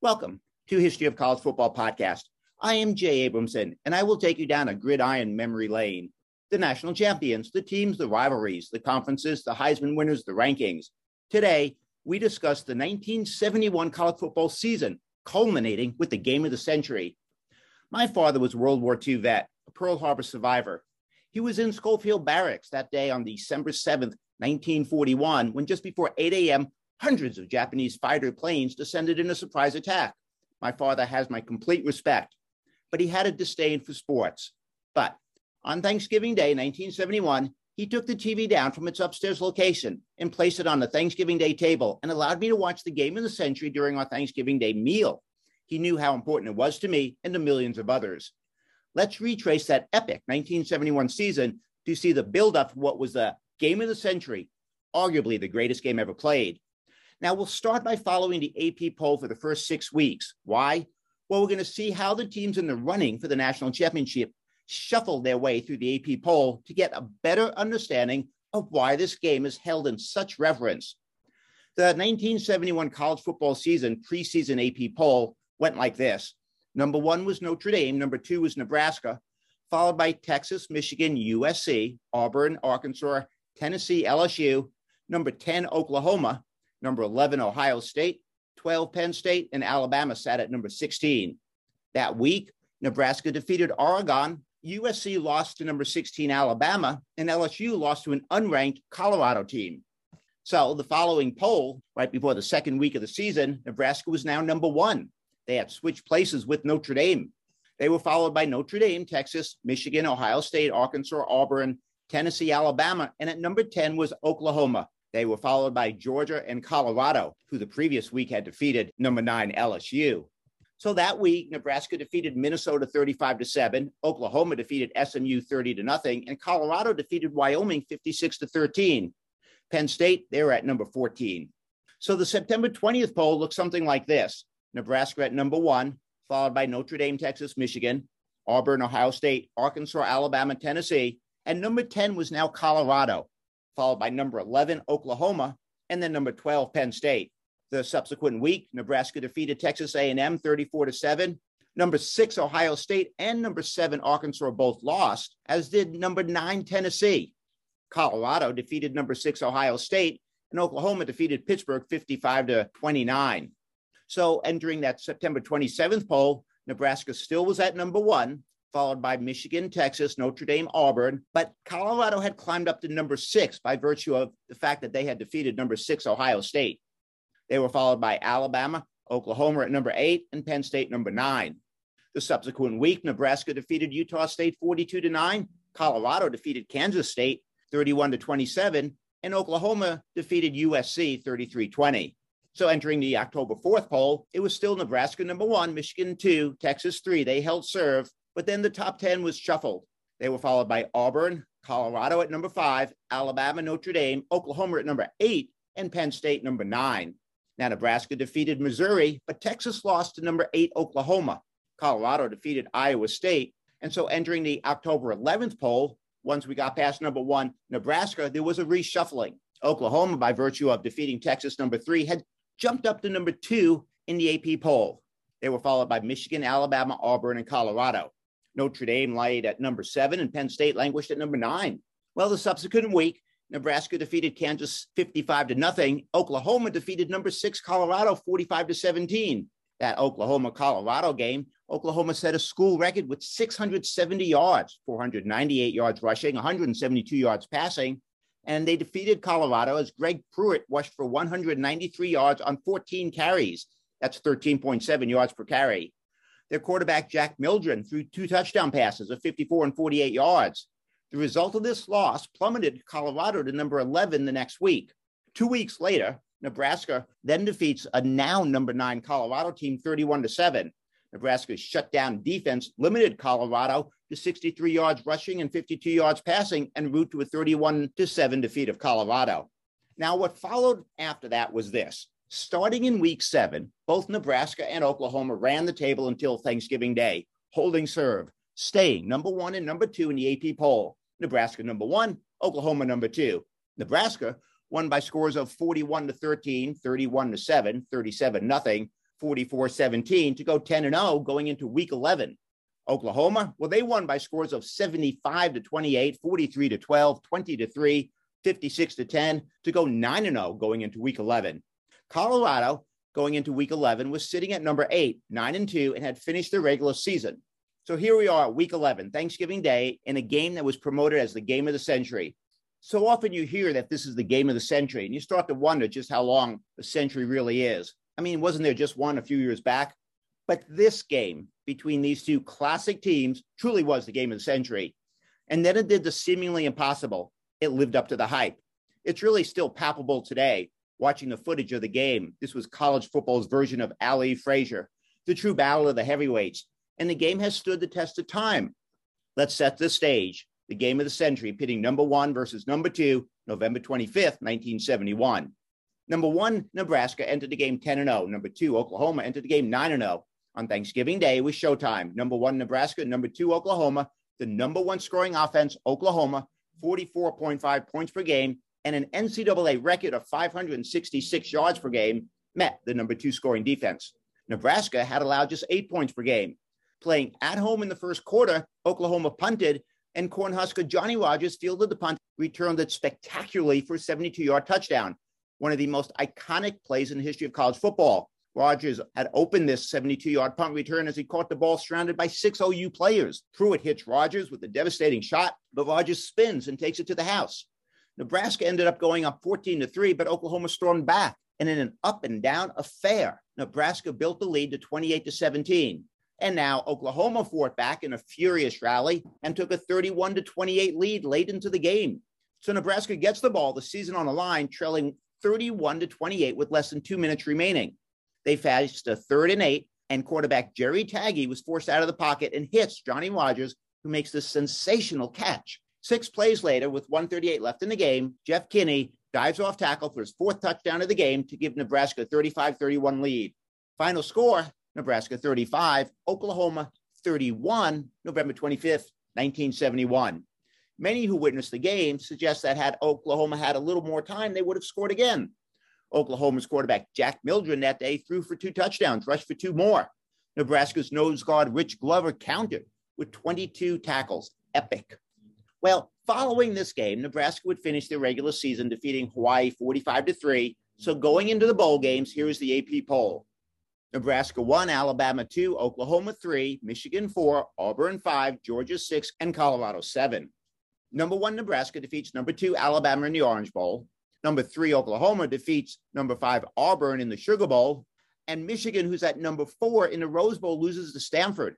Welcome to History of College Football Podcast. I am Jay Abramson, and I will take you down a gridiron memory lane. The national champions, the teams, the rivalries, the conferences, the Heisman winners, the rankings. Today, we discuss the 1971 college football season, culminating with the game of the century. My father was a World War II vet, a Pearl Harbor survivor. He was in Schofield Barracks that day on December 7th, 1941, when just before 8 a.m., hundreds of Japanese fighter planes descended in a surprise attack. My father has my complete respect, but he had a disdain for sports. But on Thanksgiving Day, 1971, he took the TV down from its upstairs location and placed it on the Thanksgiving Day table and allowed me to watch the game of the century during our Thanksgiving Day meal. He knew how important it was to me and to millions of others. Let's retrace that epic 1971 season to see the buildup of what was the game of the century, arguably the greatest game ever played. Now, we'll start by following the AP poll for the first six weeks. Why? Well, we're going to see how the teams in the running for the national championship shuffle their way through the AP poll to get a better understanding of why this game is held in such reverence. The 1971 college football season preseason AP poll went like this Number one was Notre Dame, number two was Nebraska, followed by Texas, Michigan, USC, Auburn, Arkansas, Tennessee, LSU, number 10, Oklahoma, number 11, Ohio State, 12, Penn State, and Alabama sat at number 16. That week, Nebraska defeated Oregon, USC lost to number 16, Alabama, and LSU lost to an unranked Colorado team. So the following poll, right before the second week of the season, Nebraska was now number one. They had switched places with Notre Dame. They were followed by Notre Dame, Texas, Michigan, Ohio State, Arkansas, Auburn, Tennessee, Alabama, and at number 10 was Oklahoma. They were followed by Georgia and Colorado, who the previous week had defeated number nine LSU. So that week, Nebraska defeated Minnesota 35 to 7, Oklahoma defeated SMU 30 to nothing, and Colorado defeated Wyoming 56 to 13. Penn State, they were at number 14. So the September 20th poll looks something like this Nebraska at number one, followed by Notre Dame, Texas, Michigan, Auburn, Ohio State, Arkansas, Alabama, Tennessee, and number 10 was now Colorado followed by number 11, Oklahoma, and then number 12, Penn State. The subsequent week, Nebraska defeated Texas A&M 34 to 7. Number 6, Ohio State, and number 7, Arkansas both lost, as did number 9, Tennessee. Colorado defeated number 6, Ohio State, and Oklahoma defeated Pittsburgh 55 to 29. So entering that September 27th poll, Nebraska still was at number 1, followed by Michigan, Texas, Notre Dame, Auburn. But Colorado had climbed up to number six by virtue of the fact that they had defeated number six, Ohio State. They were followed by Alabama, Oklahoma at number eight, and Penn State number nine. The subsequent week, Nebraska defeated Utah State 42 to 9. Colorado defeated Kansas State 31 to 27, and Oklahoma defeated USC 33 20. So entering the October 4th poll, it was still Nebraska number one, Michigan two, Texas three. They held serve but then the top 10 was shuffled. They were followed by Auburn, Colorado at number five, Alabama, Notre Dame, Oklahoma at number eight, and Penn State number nine. Now, Nebraska defeated Missouri, but Texas lost to number eight, Oklahoma. Colorado defeated Iowa State. And so entering the October 11th poll, once we got past number one, Nebraska, there was a reshuffling. Oklahoma, by virtue of defeating Texas number three, had jumped up to number two in the AP poll. They were followed by Michigan, Alabama, Auburn, and Colorado. Notre Dame laid at number seven, and Penn State languished at number nine. Well, the subsequent week, Nebraska defeated Kansas 55 to nothing. Oklahoma defeated number six Colorado 45 to 17. That Oklahoma Colorado game, Oklahoma set a school record with 670 yards, 498 yards rushing, 172 yards passing. and they defeated Colorado as Greg Pruitt rushed for 193 yards on 14 carries. That's 13.7 yards per carry. Their quarterback, Jack Mildren, threw two touchdown passes of 54 and 48 yards. The result of this loss plummeted Colorado to number 11 the next week. Two weeks later, Nebraska then defeats a now number nine Colorado team 31 to 7. Nebraska's shutdown defense limited Colorado to 63 yards rushing and 52 yards passing and route to a 31 to 7 defeat of Colorado. Now, what followed after that was this. Starting in week seven, both Nebraska and Oklahoma ran the table until Thanksgiving Day, holding serve, staying number one and number two in the AP poll. Nebraska number one, Oklahoma number two. Nebraska won by scores of 41 to 13, 31 to 7, 37 nothing, 44 17 to go 10 and 0 going into week 11. Oklahoma, well, they won by scores of 75 to 28, 43 to 12, 20 to 3, 56 to 10 to go 9 and 0 going into week 11. Colorado, going into week 11, was sitting at number eight, 9 and 2, and had finished their regular season. So here we are, week 11, Thanksgiving Day, in a game that was promoted as the game of the century. So often you hear that this is the game of the century, and you start to wonder just how long a century really is. I mean, wasn't there just one a few years back? But this game between these two classic teams truly was the game of the century. And then it did the seemingly impossible. It lived up to the hype. It's really still palpable today watching the footage of the game. This was college football's version of Ali Frazier, the true battle of the heavyweights. And the game has stood the test of time. Let's set the stage. The game of the century, pitting number one versus number two, November 25th, 1971. Number one, Nebraska entered the game 10 and 0. Number two, Oklahoma entered the game 9 and 0. On Thanksgiving Day was showtime. Number one, Nebraska. Number two, Oklahoma. The number one scoring offense, Oklahoma, 44.5 points per game, and an NCAA record of 566 yards per game met the number two scoring defense. Nebraska had allowed just eight points per game. Playing at home in the first quarter, Oklahoma punted, and Cornhusker Johnny Rodgers fielded the punt, returned it spectacularly for a 72 yard touchdown, one of the most iconic plays in the history of college football. Rodgers had opened this 72 yard punt return as he caught the ball surrounded by six OU players. Pruitt hits Rodgers with a devastating shot, but Rodgers spins and takes it to the house. Nebraska ended up going up 14 to 3, but Oklahoma stormed back. And in an up and down affair, Nebraska built the lead to 28 to 17. And now Oklahoma fought back in a furious rally and took a 31 to 28 lead late into the game. So Nebraska gets the ball, the season on the line, trailing 31 to 28 with less than two minutes remaining. They faced a third and eight, and quarterback Jerry Tagge was forced out of the pocket and hits Johnny Rodgers, who makes this sensational catch. Six plays later, with 138 left in the game, Jeff Kinney dives off tackle for his fourth touchdown of the game to give Nebraska a 35 31 lead. Final score Nebraska 35, Oklahoma 31, November 25th, 1971. Many who witnessed the game suggest that had Oklahoma had a little more time, they would have scored again. Oklahoma's quarterback Jack Mildren that day threw for two touchdowns, rushed for two more. Nebraska's nose guard Rich Glover countered with 22 tackles. Epic. Well, following this game, Nebraska would finish their regular season defeating Hawaii 45 to 3. So going into the bowl games, here's the AP poll. Nebraska 1, Alabama 2, Oklahoma 3, Michigan 4, Auburn 5, Georgia 6, and Colorado 7. Number 1 Nebraska defeats number 2 Alabama in the Orange Bowl. Number 3 Oklahoma defeats number 5 Auburn in the Sugar Bowl, and Michigan who's at number 4 in the Rose Bowl loses to Stanford.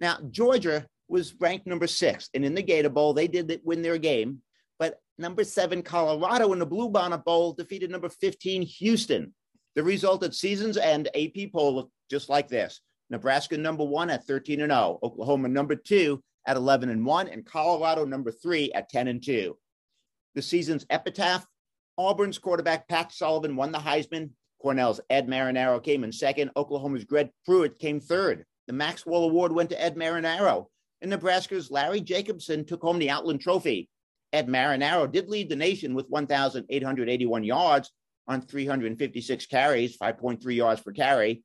Now, Georgia was ranked number six. And in the Gator Bowl, they did win their game. But number seven, Colorado in the Bluebonnet Bowl defeated number 15, Houston. The result at season's end, AP poll looked just like this. Nebraska number one at 13 and 0, Oklahoma number two at 11 and 1, and Colorado number three at 10 and 2. The season's epitaph Auburn's quarterback Pat Sullivan won the Heisman. Cornell's Ed Marinaro came in second. Oklahoma's Greg Pruitt came third. The Maxwell Award went to Ed Marinaro and Nebraska's Larry Jacobson took home the Outland Trophy. Ed Marinaro did lead the nation with 1,881 yards on 356 carries, 5.3 yards per carry.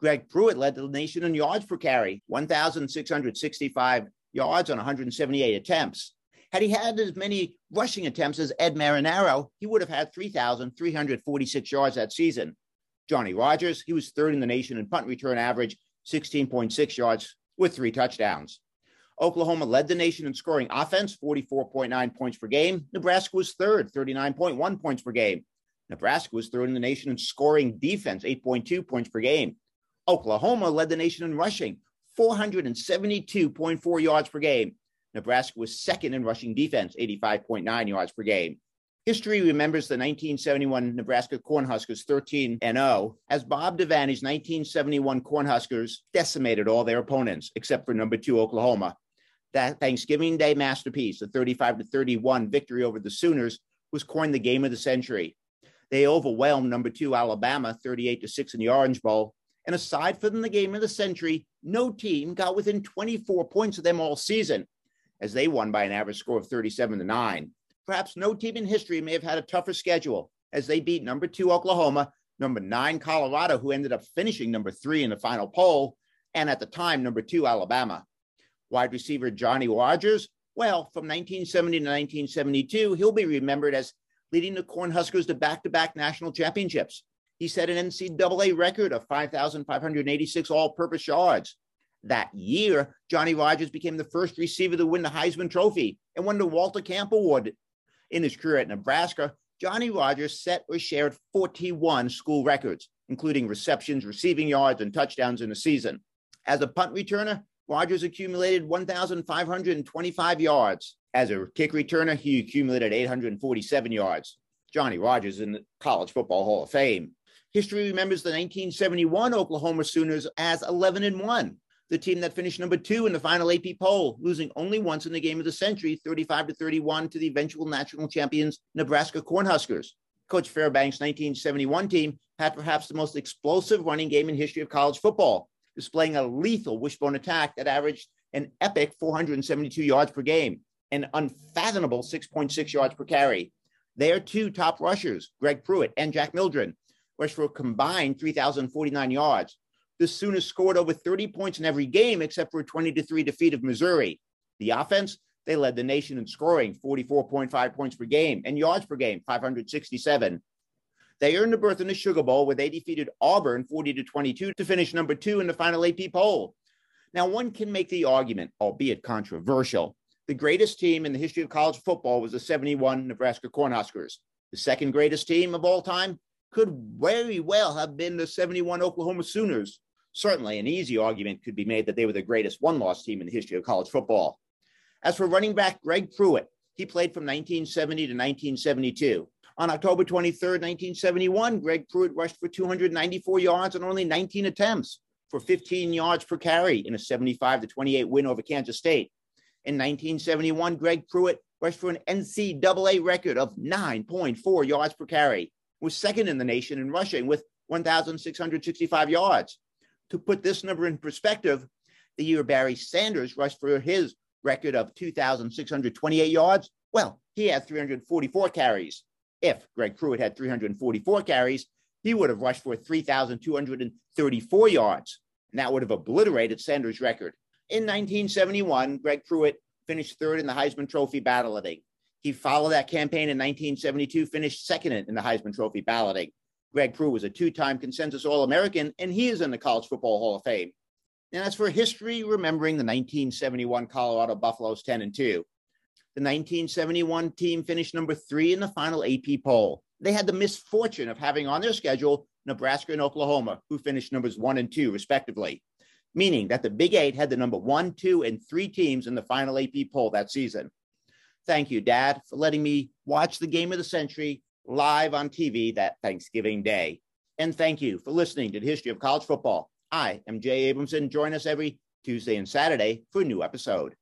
Greg Pruitt led the nation in yards per carry, 1,665 yards on 178 attempts. Had he had as many rushing attempts as Ed Marinaro, he would have had 3,346 yards that season. Johnny Rodgers, he was third in the nation in punt return average, 16.6 yards with three touchdowns. Oklahoma led the nation in scoring offense, 44.9 points per game. Nebraska was third, 39.1 points per game. Nebraska was third in the nation in scoring defense, 8.2 points per game. Oklahoma led the nation in rushing, 472.4 yards per game. Nebraska was second in rushing defense, 85.9 yards per game. History remembers the 1971 Nebraska Cornhuskers 13 and 0 as Bob Devaney's 1971 Cornhuskers decimated all their opponents except for number 2 Oklahoma. That Thanksgiving Day masterpiece, the 35 to 31 victory over the Sooners, was coined the game of the century. They overwhelmed number 2 Alabama 38 to 6 in the Orange Bowl, and aside from the game of the century, no team got within 24 points of them all season as they won by an average score of 37 to 9. Perhaps no team in history may have had a tougher schedule as they beat number two Oklahoma, number nine Colorado, who ended up finishing number three in the final poll, and at the time, number two Alabama. Wide receiver Johnny Rodgers. well, from 1970 to 1972, he'll be remembered as leading the Cornhuskers to back to back national championships. He set an NCAA record of 5,586 all purpose yards. That year, Johnny Rodgers became the first receiver to win the Heisman Trophy and won the Walter Camp Award. In his career at Nebraska, Johnny Rodgers set or shared 41 school records, including receptions, receiving yards, and touchdowns in a season. As a punt returner, Rodgers accumulated 1,525 yards. As a kick returner, he accumulated 847 yards. Johnny Rodgers in the College Football Hall of Fame. History remembers the 1971 Oklahoma Sooners as 11 and 1 the team that finished number two in the final AP poll, losing only once in the game of the century, 35 to 31 to the eventual national champions, Nebraska Cornhuskers. Coach Fairbanks' 1971 team had perhaps the most explosive running game in history of college football, displaying a lethal wishbone attack that averaged an epic 472 yards per game, an unfathomable 6.6 yards per carry. Their two top rushers, Greg Pruitt and Jack Mildren, rushed for a combined 3,049 yards, the Sooners scored over 30 points in every game except for a 20 to 3 defeat of Missouri. The offense, they led the nation in scoring 44.5 points per game and yards per game, 567. They earned a berth in the Sugar Bowl where they defeated Auburn 40 to 22 to finish number two in the final AP poll. Now, one can make the argument, albeit controversial. The greatest team in the history of college football was the 71 Nebraska Cornhuskers. The second greatest team of all time could very well have been the 71 Oklahoma Sooners. Certainly, an easy argument could be made that they were the greatest one loss team in the history of college football. As for running back Greg Pruitt, he played from 1970 to 1972. On October 23, 1971, Greg Pruitt rushed for 294 yards on only 19 attempts for 15 yards per carry in a 75 to 28 win over Kansas State. In 1971, Greg Pruitt rushed for an NCAA record of 9.4 yards per carry, was second in the nation in rushing with 1,665 yards. To put this number in perspective, the year Barry Sanders rushed for his record of 2,628 yards, well, he had 344 carries. If Greg Pruitt had 344 carries, he would have rushed for 3,234 yards, and that would have obliterated Sanders' record. In 1971, Greg Pruitt finished third in the Heisman Trophy balloting. He followed that campaign in 1972, finished second in the Heisman Trophy balloting. Greg Pruitt was a two time consensus All American, and he is in the College Football Hall of Fame. And as for history, remembering the 1971 Colorado Buffaloes 10 and 2. The 1971 team finished number three in the final AP poll. They had the misfortune of having on their schedule Nebraska and Oklahoma, who finished numbers one and two, respectively, meaning that the Big Eight had the number one, two, and three teams in the final AP poll that season. Thank you, Dad, for letting me watch the game of the century live on TV that Thanksgiving Day. And thank you for listening to the history of college football. I am Jay Abramson. Join us every Tuesday and Saturday for a new episode.